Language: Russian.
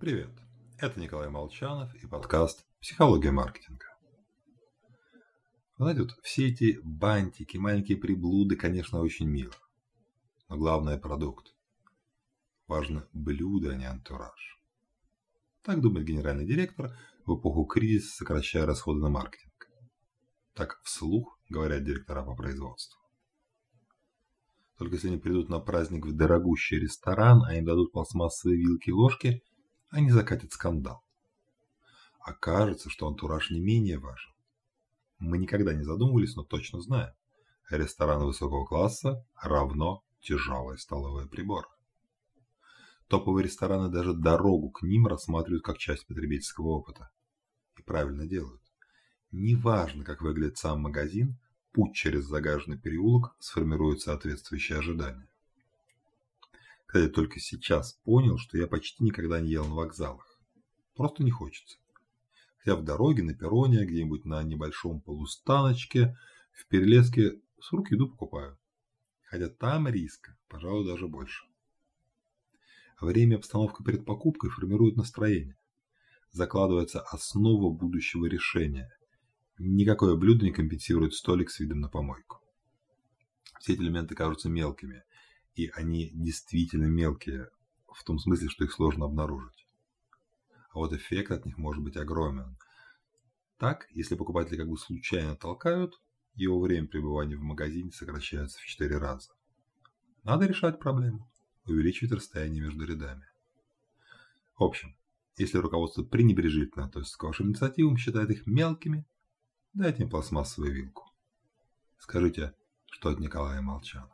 Привет, это Николай Молчанов и подкаст «Психология маркетинга». Знаете, вот все эти бантики, маленькие приблуды, конечно, очень мило. Но главное – продукт. Важно блюдо, а не антураж. Так думает генеральный директор в эпоху кризиса, сокращая расходы на маркетинг. Так вслух говорят директора по производству. Только если они придут на праздник в дорогущий ресторан, а им дадут пластмассовые вилки и ложки, они закатят скандал. Окажется, что антураж не менее важен. Мы никогда не задумывались, но точно знаем. Ресторан высокого класса равно тяжелые столовые приборы. Топовые рестораны даже дорогу к ним рассматривают как часть потребительского опыта. И правильно делают. Неважно, как выглядит сам магазин, путь через загаженный переулок сформирует соответствующие ожидания когда я только сейчас понял, что я почти никогда не ел на вокзалах. Просто не хочется. Хотя в дороге, на перроне, где-нибудь на небольшом полустаночке, в перелеске с рук еду покупаю. Хотя там риска, пожалуй, даже больше. Время и обстановка перед покупкой формируют настроение. Закладывается основа будущего решения. Никакое блюдо не компенсирует столик с видом на помойку. Все эти элементы кажутся мелкими, и они действительно мелкие, в том смысле, что их сложно обнаружить. А вот эффект от них может быть огромен. Так, если покупатели как бы случайно толкают, его время пребывания в магазине сокращается в 4 раза. Надо решать проблему, увеличивать расстояние между рядами. В общем, если руководство пренебрежительно относится к вашим инициативам, считает их мелкими, дайте им пластмассовую вилку. Скажите, что от Николая Молчана.